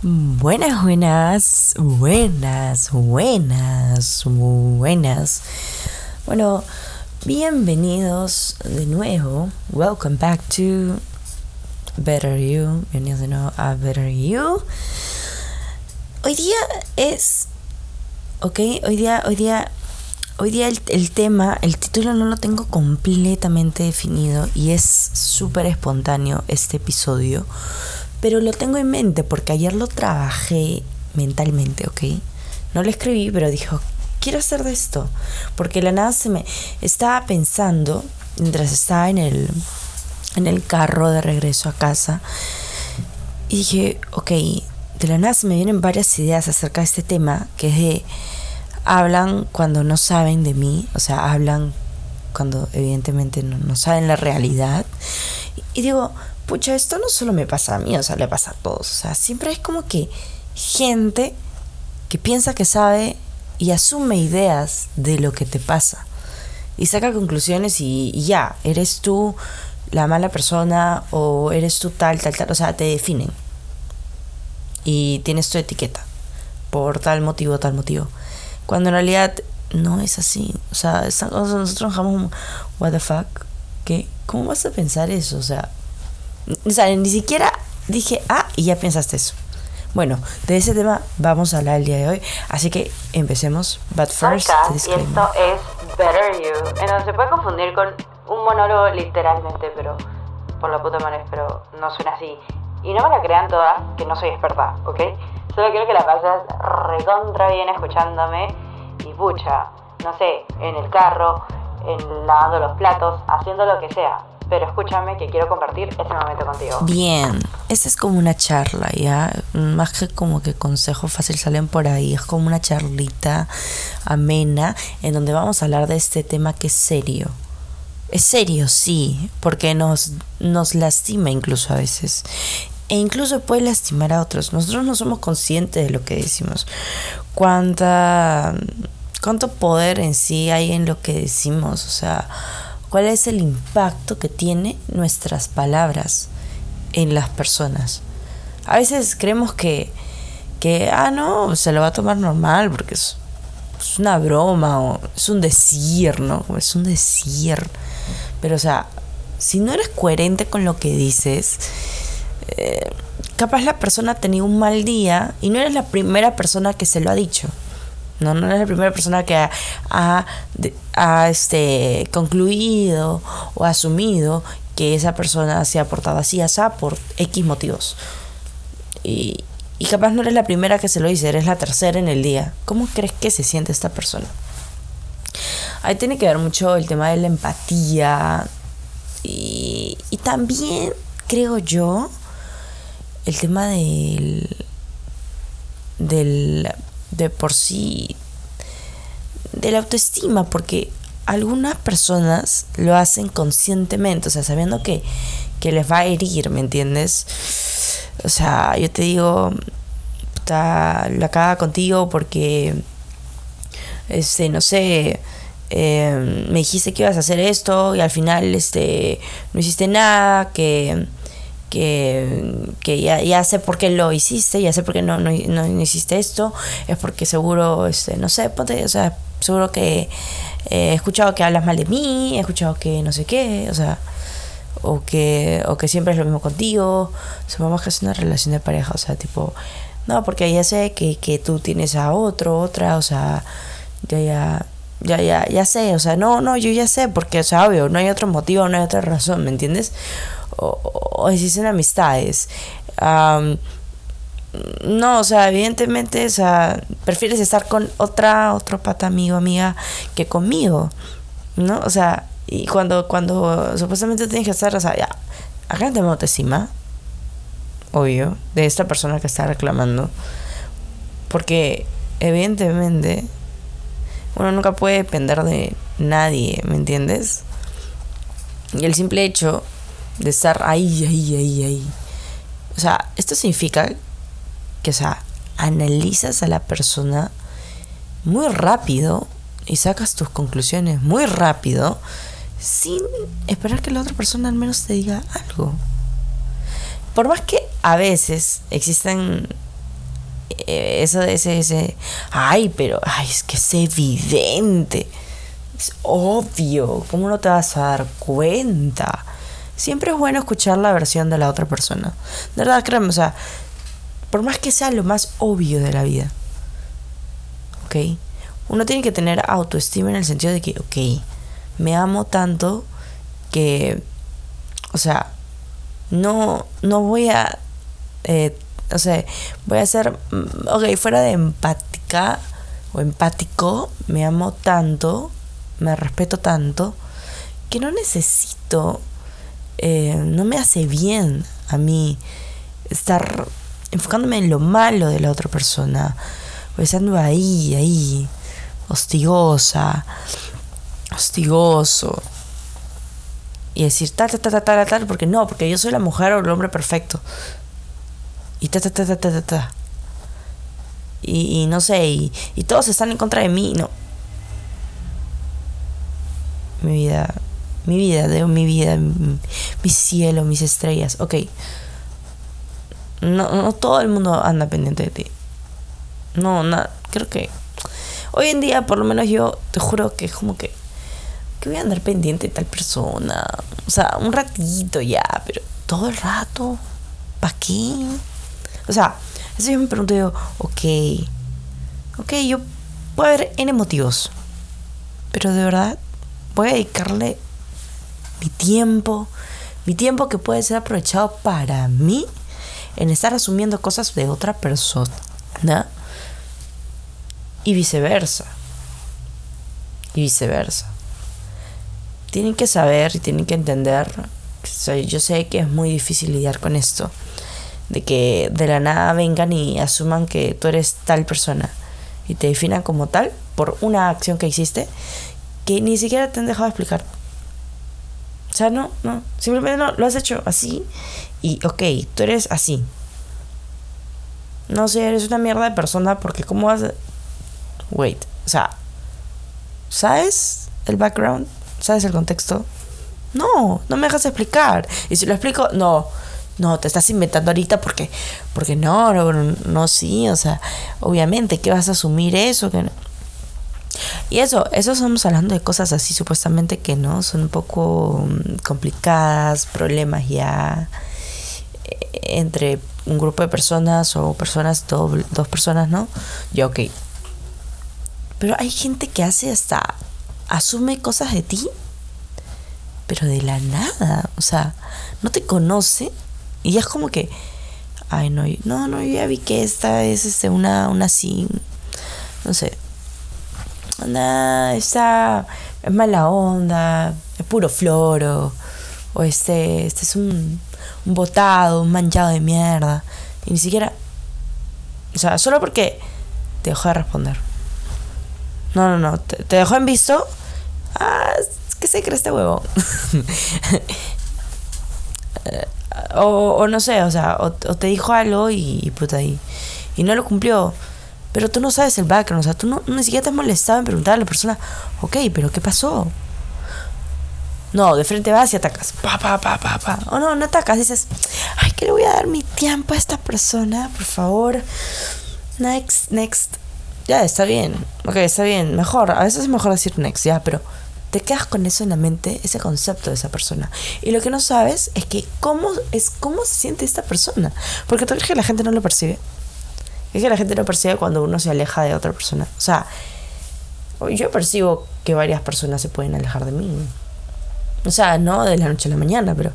Buenas, buenas, buenas, buenas, buenas. Bueno, bienvenidos de nuevo. Welcome back to Better You. Bienvenidos de nuevo a Better You. Hoy día es. Ok, hoy día, hoy día. Hoy día el, el tema, el título no lo tengo completamente definido y es súper espontáneo este episodio pero lo tengo en mente porque ayer lo trabajé mentalmente, ¿ok? No lo escribí, pero dijo, quiero hacer de esto. Porque la nada se me estaba pensando, mientras estaba en el, en el carro de regreso a casa, y dije, ok, de la nada se me vienen varias ideas acerca de este tema, que es de, hablan cuando no saben de mí, o sea, hablan cuando evidentemente no, no saben la realidad. Y digo, pucha, esto no solo me pasa a mí, o sea, le pasa a todos. O sea, siempre es como que gente que piensa que sabe y asume ideas de lo que te pasa. Y saca conclusiones y, ya, eres tú la mala persona o eres tú tal, tal, tal. O sea, te definen. Y tienes tu etiqueta. Por tal motivo, tal motivo. Cuando en realidad no es así. O sea, nosotros trabajamos, what the fuck. ¿Qué? ¿Cómo vas a pensar eso? O sea, o sea, ni siquiera dije, ah, y ya pensaste eso. Bueno, de ese tema vamos a hablar el día de hoy, así que empecemos. But first, y esto es Better You, donde se puede confundir con un monólogo literalmente, pero por la puta madre, pero no suena así. Y no me la crean todas, que no soy experta, ¿ok? Solo quiero que la pases recontra bien escuchándome y pucha, no sé, en el carro, en lavando los platos, haciendo lo que sea pero escúchame que quiero compartir este momento contigo. Bien, esta es como una charla, ¿ya? Más que como que consejos fácil salen por ahí, es como una charlita amena en donde vamos a hablar de este tema que es serio. Es serio, sí, porque nos, nos lastima incluso a veces. E incluso puede lastimar a otros. Nosotros no somos conscientes de lo que decimos. Cuánta, cuánto poder en sí hay en lo que decimos. O sea, cuál es el impacto que tiene nuestras palabras en las personas. A veces creemos que, que ah, no, se lo va a tomar normal porque es, una broma o es un decir, ¿no? Es un decir. Pero, o sea, si no eres coherente con lo que dices, eh, capaz la persona ha tenido un mal día y no eres la primera persona que se lo ha dicho. No, no es la primera persona que ha, ha, este, concluido o asumido que esa persona se ha portado así, así, por X motivos. Y, y capaz no eres la primera que se lo dice, eres la tercera en el día. ¿Cómo crees que se siente esta persona? Ahí tiene que ver mucho el tema de la empatía y, y también, creo yo, el tema del, del de por sí de la autoestima, porque algunas personas lo hacen conscientemente, o sea, sabiendo que, que les va a herir, ¿me entiendes? O sea, yo te digo, puta, lo acaba contigo porque, este, no sé, eh, me dijiste que ibas a hacer esto y al final, este, no hiciste nada, que que, que ya, ya, sé por qué lo hiciste, ya sé por qué no, no, no hiciste esto, es porque seguro, este, no sé, ponte, o sea, seguro que he escuchado que hablas mal de mí, he escuchado que no sé qué, o sea, o que, o que siempre es lo mismo contigo, vamos a hacer una relación de pareja, o sea, tipo, no, porque ya sé que, que tú tienes a otro, otra, o sea, ya, ya, ya, ya, ya sé, o sea, no, no, yo ya sé, porque, o sea, obvio, no hay otro motivo, no hay otra razón, ¿me entiendes? O, o existen amistades. no, o sea, evidentemente, o sea, prefieres estar con otra, otro pata amigo, amiga, que conmigo, ¿no? O sea, y cuando, cuando supuestamente tienes que estar, o sea, ya, acá te autoestima, obvio, de esta persona que está reclamando, porque evidentemente uno nunca puede depender de nadie, ¿me entiendes? Y el simple hecho de estar ahí, ahí, ahí, ahí. O sea, esto significa que, o sea, analizas a la persona muy rápido y sacas tus conclusiones muy rápido sin esperar que la otra persona al menos te diga algo. Por más que a veces existen eh, eso de ese, ese, ay, pero, ay, es que es evidente, es obvio, ¿cómo no te vas a dar cuenta? Siempre es bueno escuchar la versión de la otra persona. De verdad, créeme, o sea, por más que sea lo más obvio de la vida, ¿ok? Uno tiene que tener autoestima en el sentido de que, ok, me amo tanto que, o sea, no, no voy a, eh, o sea, voy a ser, mm, ok, fuera de empática o empático, me amo tanto, me respeto tanto, que no necesito, eh, no me hace bien a mí estar enfocándome en lo malo de la otra persona, estando ahí, ahí, hostigosa, hostigoso y decir tal, tal, tal, tal, tal, porque no, porque yo soy la mujer o el hombre perfecto. Y ta, ta, ta, ta, ta, ta. Y, y no sé, y, y todos están en contra de mí, no. Mi vida, mi vida, de mi vida, mi, cielo, mis estrellas, ok. No, no todo el mundo anda pendiente de ti. No, nada, creo que hoy en día, por lo menos yo te juro que como que que voy a andar pendiente de tal persona. O sea, un ratito ya, pero todo el rato. ¿Para qué? O sea, eso yo me pregunto yo, ok, ok, yo puedo haber N motivos, pero de verdad voy a dedicarle mi tiempo, mi tiempo que puede ser aprovechado para mí en estar asumiendo cosas de otra persona y viceversa. Y viceversa tienen que saber y tienen que entender. Yo sé que es muy difícil lidiar con esto. De que de la nada vengan y asuman que tú eres tal persona. Y te definan como tal por una acción que hiciste que ni siquiera te han dejado explicar. O sea, no, no. Simplemente no, lo has hecho así. Y ok, tú eres así. No sé, eres una mierda de persona porque cómo vas... Wait, o sea, ¿sabes el background? ¿Sabes el contexto? No, no me dejas explicar. Y si lo explico, no, no, te estás inventando ahorita porque, porque no, no, no, sí, o sea, obviamente, ¿qué vas a asumir eso? Que Y eso, eso estamos hablando de cosas así supuestamente que no, son un poco mm, complicadas, problemas ya eh, entre un grupo de personas o personas, dos personas, ¿no? Ya, ok. Pero hay gente que hace hasta asume cosas de ti, pero de la nada. O sea, no te conoce y ya es como que, ay, no, no, no, yo ya vi que esta es este, una, una así, no sé, una, esta es mala onda, es puro floro, o este, este es un, un botado, un manchado de mierda, y ni siquiera, o sea, solo porque te dejó de responder. No, no, no, te, dejó en visto ah, ¿qué se cree este huevo? o, no sé, o sea, o, te dijo algo y, puta, y, y no lo cumplió. Pero tú no sabes el background, o sea, tú no, ni siquiera te has molestado en preguntar a la persona, ok, pero ¿qué pasó? No, de frente vas y atacas. Pa, pa, pa, pa, pa. O no, no atacas. Dices, ay, que le voy a dar mi tiempo a esta persona, por favor. Next, next. Ya, está bien. Ok, está bien. Mejor. A veces es mejor decir next, ya, pero te quedas con eso en la mente, ese concepto de esa persona. Y lo que no sabes es que cómo, es cómo se siente esta persona. Porque tú crees que la gente no lo percibe. Es que la gente no percibe cuando uno se aleja de otra persona. O sea, yo percibo que varias personas se pueden alejar de mí. O sea, no de la noche a la mañana, pero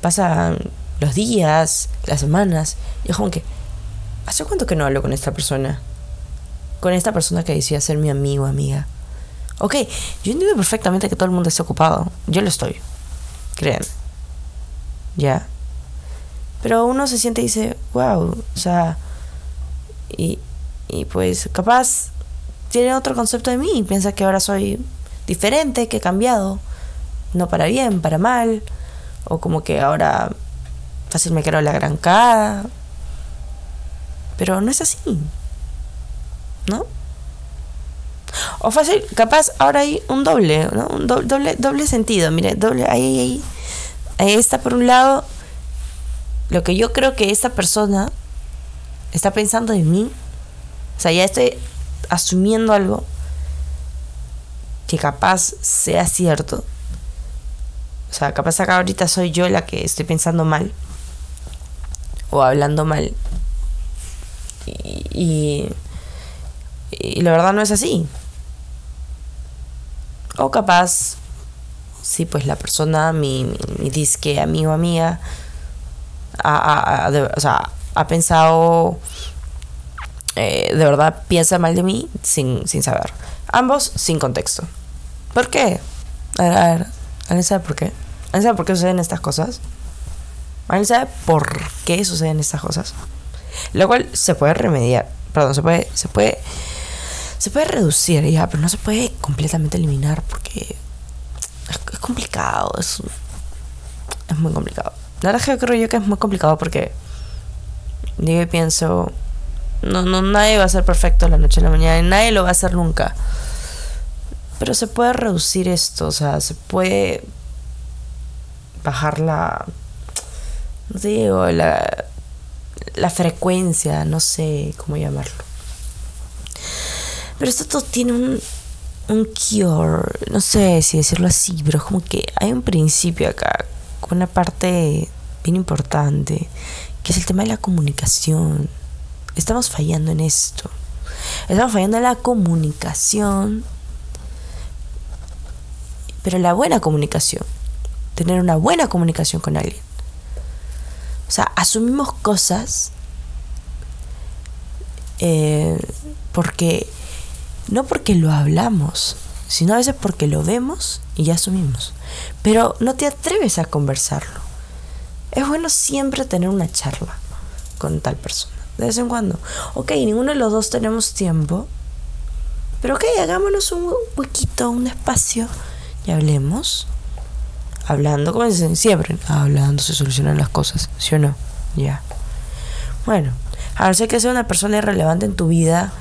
pasan los días, las semanas, y es como que, ¿hace cuánto que no hablo con esta persona? Con esta persona que decía ser mi amigo, amiga. Ok, yo entiendo perfectamente que todo el mundo esté ocupado. Yo lo estoy. Créanme. Ya. Pero uno se siente y dice, wow, o sea, y, y pues capaz tiene otro concepto de mí y piensa que ahora soy diferente, que he cambiado, no para bien, para mal, o como que ahora fácil me quiero la gran cara. Pero no es así, ¿no? O fácil, capaz ahora hay un doble, ¿no? Un doble, doble sentido, mire, doble, ahí, ahí, ahí está por un lado lo que yo creo que esta persona está pensando de mí. O sea, ya estoy asumiendo algo que capaz sea cierto. O sea, capaz acá ahorita soy yo la que estoy pensando mal. O hablando mal. Y, y, la verdad no es así. O capaz, sí, pues la persona, mi, mi, disque amigo amiga, ha, o sea, ha pensado, eh, de verdad piensa mal de mí sin, sin saber. Ambos sin contexto. ¿Por qué? A ver, a ver, ¿alguien sabe por qué? ¿Alguien sabe por qué suceden estas cosas? ¿Alguien sabe por qué suceden estas cosas? Lo cual se puede remediar, perdón, se puede, se puede, se puede reducir ya, pero no se puede completamente eliminar porque es, complicado, es, es muy complicado. La verdad es que creo yo que es muy complicado porque digo y pienso, no, no, nadie va a ser perfecto la noche a la mañana, y nadie lo va a hacer nunca. Pero se puede reducir esto, o sea, se puede bajar la, no digo, la, la frecuencia, no sé cómo llamarlo. Pero esto todo tiene un, un cure, no sé si decirlo así, pero es como que hay un principio acá, una parte bien importante, que es el tema de la comunicación. Estamos fallando en esto. Estamos fallando en la comunicación. Pero la buena comunicación. Tener una buena comunicación con alguien. O sea, asumimos cosas eh, porque no porque lo hablamos, sino a veces porque lo vemos y ya asumimos. Pero no te atreves a conversarlo. Es bueno siempre tener una charla con tal persona, de vez en cuando. Ok, ninguno de los dos tenemos tiempo, pero ok, hagámonos un huequito, un espacio y hablemos. Hablando, como dicen siempre, hablando se solucionan las cosas, ¿sí o no? Ya. Bueno, a si hay que ser una persona irrelevante en tu vida,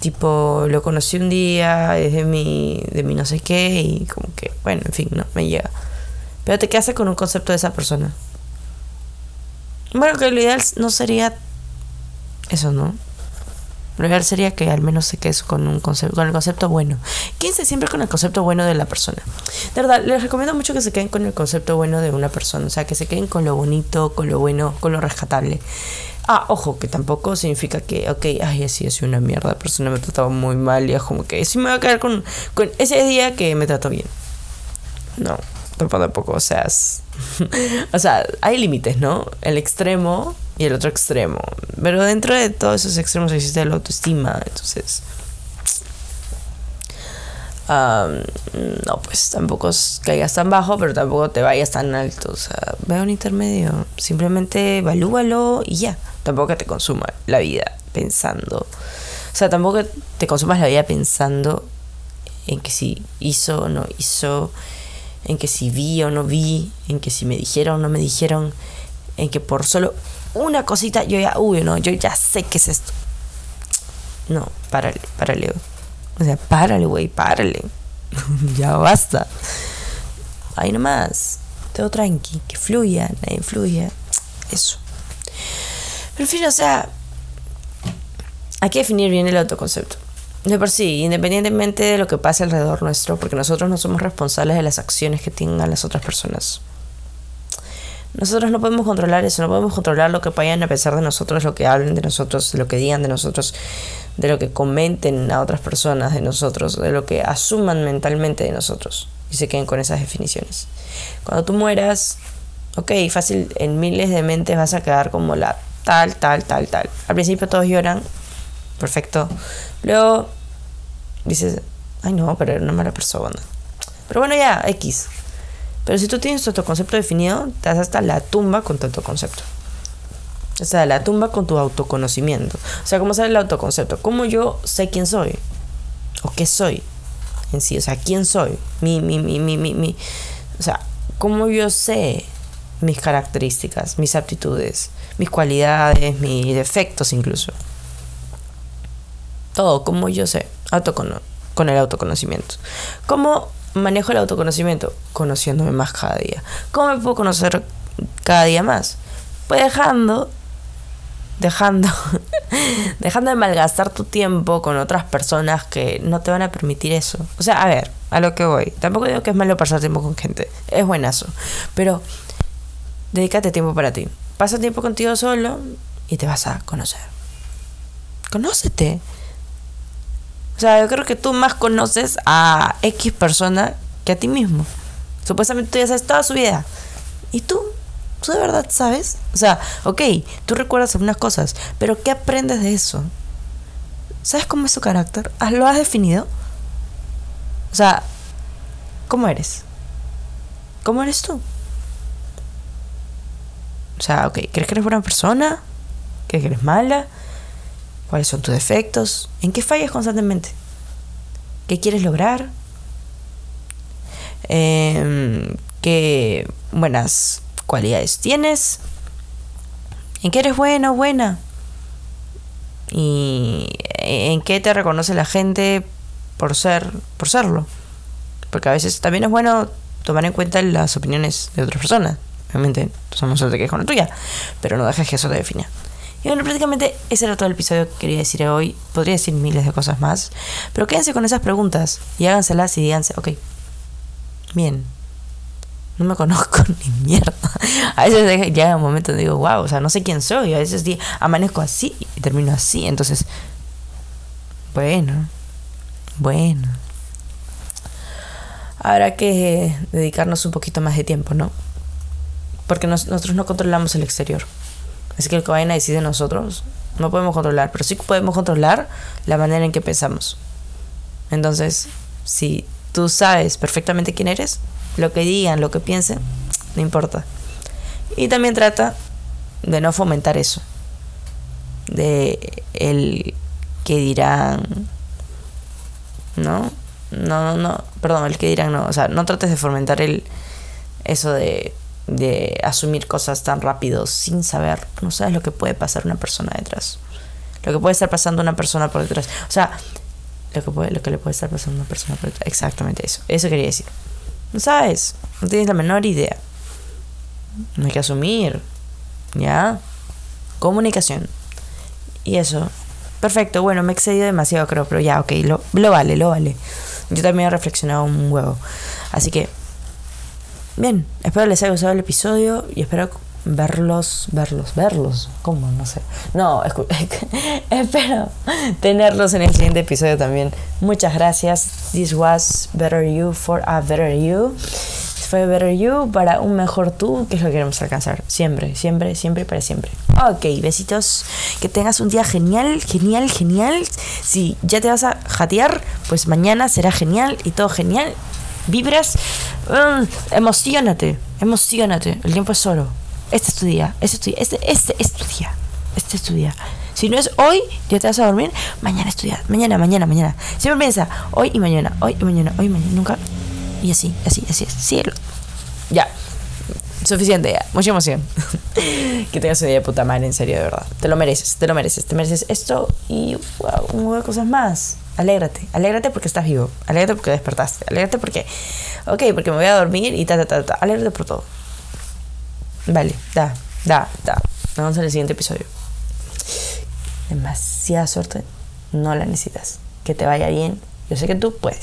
tipo, lo conocí un día, es de mi, de mi no sé qué, y como que, bueno, en fin, no, me llega. Pero te quedas con un concepto de esa persona. Bueno, que lo ideal no sería eso, ¿no? Lo ideal sería que al menos se quede con un concepto, con el concepto bueno. Quédense siempre con el concepto bueno de la persona. De verdad, les recomiendo mucho que se queden con el concepto bueno de una persona. O sea, que se queden con lo bonito, con lo bueno, con lo rescatable. Ah, ojo, que tampoco significa que, ok, ay, así es una mierda, la persona me trataba muy mal y es como que sí me va a quedar con, ese día que me trató bien. No, tampoco, o sea, o sea, hay límites, ¿no? El extremo y el otro extremo. Pero dentro de todos esos extremos existe la autoestima, entonces... no, pues tampoco caigas tan bajo, pero tampoco te vayas tan alto. O sea, ve un intermedio. Simplemente evalúalo y ya. Tampoco te consuma la vida pensando. O sea, tampoco te consumas la vida pensando en que si hizo o no hizo, en que si vi o no vi, en que si me dijeron o no me dijeron, en que por solo una cosita yo ya, uy, no, yo ya sé qué es esto. No, párale, párale. O sea, párale, güey, párale. ya basta. Ahí nomás. Todo tranqui, que fluya, nadie fluya. Eso. Pero en fin, o sea, hay que definir bien el autoconcepto. De por sí, independientemente de lo que pase alrededor nuestro, porque nosotros no somos responsables de las acciones que tengan las otras personas. Nosotros no podemos controlar eso, no podemos controlar lo que vayan a pensar de nosotros, lo que hablen de nosotros, lo que digan de nosotros, de lo que comenten a otras personas de nosotros, de lo que asuman mentalmente de nosotros y se queden con esas definiciones. Cuando tú mueras, ok, fácil, en miles de mentes vas a quedar como la tal, tal, tal, tal. Al principio todos lloran, perfecto. Luego dices, ay no, pero era una mala persona. Pero bueno, ya, X. Pero si tú tienes tu autoconcepto definido, te das hasta la tumba con tu autoconcepto. O sea, la tumba con tu autoconocimiento. O sea, ¿cómo sale el autoconcepto? ¿Cómo yo sé quién soy? ¿O qué soy? En sí, o sea, ¿quién soy? Mi, mi, mi, mi, mi, mi. O sea, ¿cómo yo sé mis características, mis aptitudes, mis cualidades, mis defectos incluso? Todo, como yo sé, autocono con el autoconocimiento. ¿Cómo manejo el autoconocimiento? Conociéndome más cada día. ¿Cómo me puedo conocer cada día más? Pues dejando dejando, dejando de malgastar tu tiempo con otras personas que no te van a permitir eso. O sea, a ver, a lo que voy. Tampoco digo que es malo pasar tiempo con gente. Es buenazo. Pero dedícate tiempo para ti. Pasa tiempo contigo solo y te vas a conocer. Conócete. O sea, yo creo que tú más conoces a X persona que a ti mismo. Supuestamente tú ya sabes toda su vida. ¿Y tú? ¿Tú de verdad sabes? O sea, ok, tú recuerdas algunas cosas, pero ¿qué aprendes de eso? ¿Sabes cómo es su carácter? ¿Lo has definido? O sea, ¿cómo eres? ¿Cómo eres tú? O sea, ok, ¿crees que eres buena persona? ¿Crees que eres mala? ¿Cuáles son tus defectos? ¿En qué fallas constantemente? ¿Qué quieres lograr? Eh, ¿Qué buenas cualidades tienes? ¿En qué eres buena o buena? ¿Y en qué te reconoce la gente por ser por serlo? Porque a veces también es bueno tomar en cuenta las opiniones de otras personas. Obviamente, somos no te quedes con la tuya, pero no dejes que eso te defina. Y bueno, prácticamente ese era todo el episodio que quería decir hoy. Podría decir miles de cosas más, pero quédense con esas preguntas y háganselas y díganse, ok, bien, no me conozco ni mierda. A veces llega un momento donde digo, wow, o sea, no sé quién soy. A veces amanezco así y termino así. Entonces, bueno, bueno. Habrá que dedicarnos un poquito más de tiempo, ¿no? Porque nosotros no controlamos el exterior. Así que lo que vayan a de nosotros no podemos controlar, pero sí podemos controlar la manera en que pensamos. Entonces, si tú sabes perfectamente quién eres, lo que digan, lo que piensen, no importa. Y también trata de no fomentar eso. De el que dirán. ¿No? No, no, no. Perdón, el que dirán no. O sea, no trates de fomentar el. Eso de. De asumir cosas tan rápido sin saber. No sabes lo que puede pasar una persona detrás. Lo que puede estar pasando una persona por detrás. O sea, lo que, puede, lo que le puede estar pasando a una persona por detrás. Exactamente eso. Eso quería decir. No sabes, no tienes la menor idea. No hay que asumir. ¿Ya? Comunicación. Y eso. Perfecto, bueno, me he excedido demasiado, creo, pero ya, ok, lo, lo vale, lo vale. Yo también he reflexionado un huevo. Así que, bien, espero les haya gustado el episodio y espero verlos, verlos, verlos, ¿cómo? No sé. No, espero tenerlos en el siguiente episodio también. Muchas gracias. This was Better You for a Better You. Fue Better You para un mejor tú, que es lo que queremos alcanzar. Siempre, siempre, siempre y para siempre. Ok, besitos. Que tengas un día genial, genial, genial. Si ya te vas a jatear, pues mañana será genial y todo genial. Vibras. Um, emocionate, emocionate. El tiempo es solo este es tu día, este es tu día, este, este es tu día, este es tu día. Si no es hoy, ya te vas a dormir, mañana estudiar, mañana, mañana, mañana. Siempre piensa, hoy y mañana, hoy y mañana, hoy y mañana, nunca. Y así, así, así. Cielo. Ya. Suficiente ya. Mucha emoción. que tengas un día de puta madre, en serio, de verdad. Te lo mereces, te lo mereces. Te mereces esto y wow, cosas más. Alégrate, alégrate porque estás vivo. Alégrate porque despertaste. Alégrate porque, ok, porque me voy a dormir y ta, ta, ta, ta. Alégrate por todo. Vale, da, da, da. Vamos al siguiente episodio. Demasiada suerte no la necesitas. Que te vaya bien. Yo sé que tú puedes.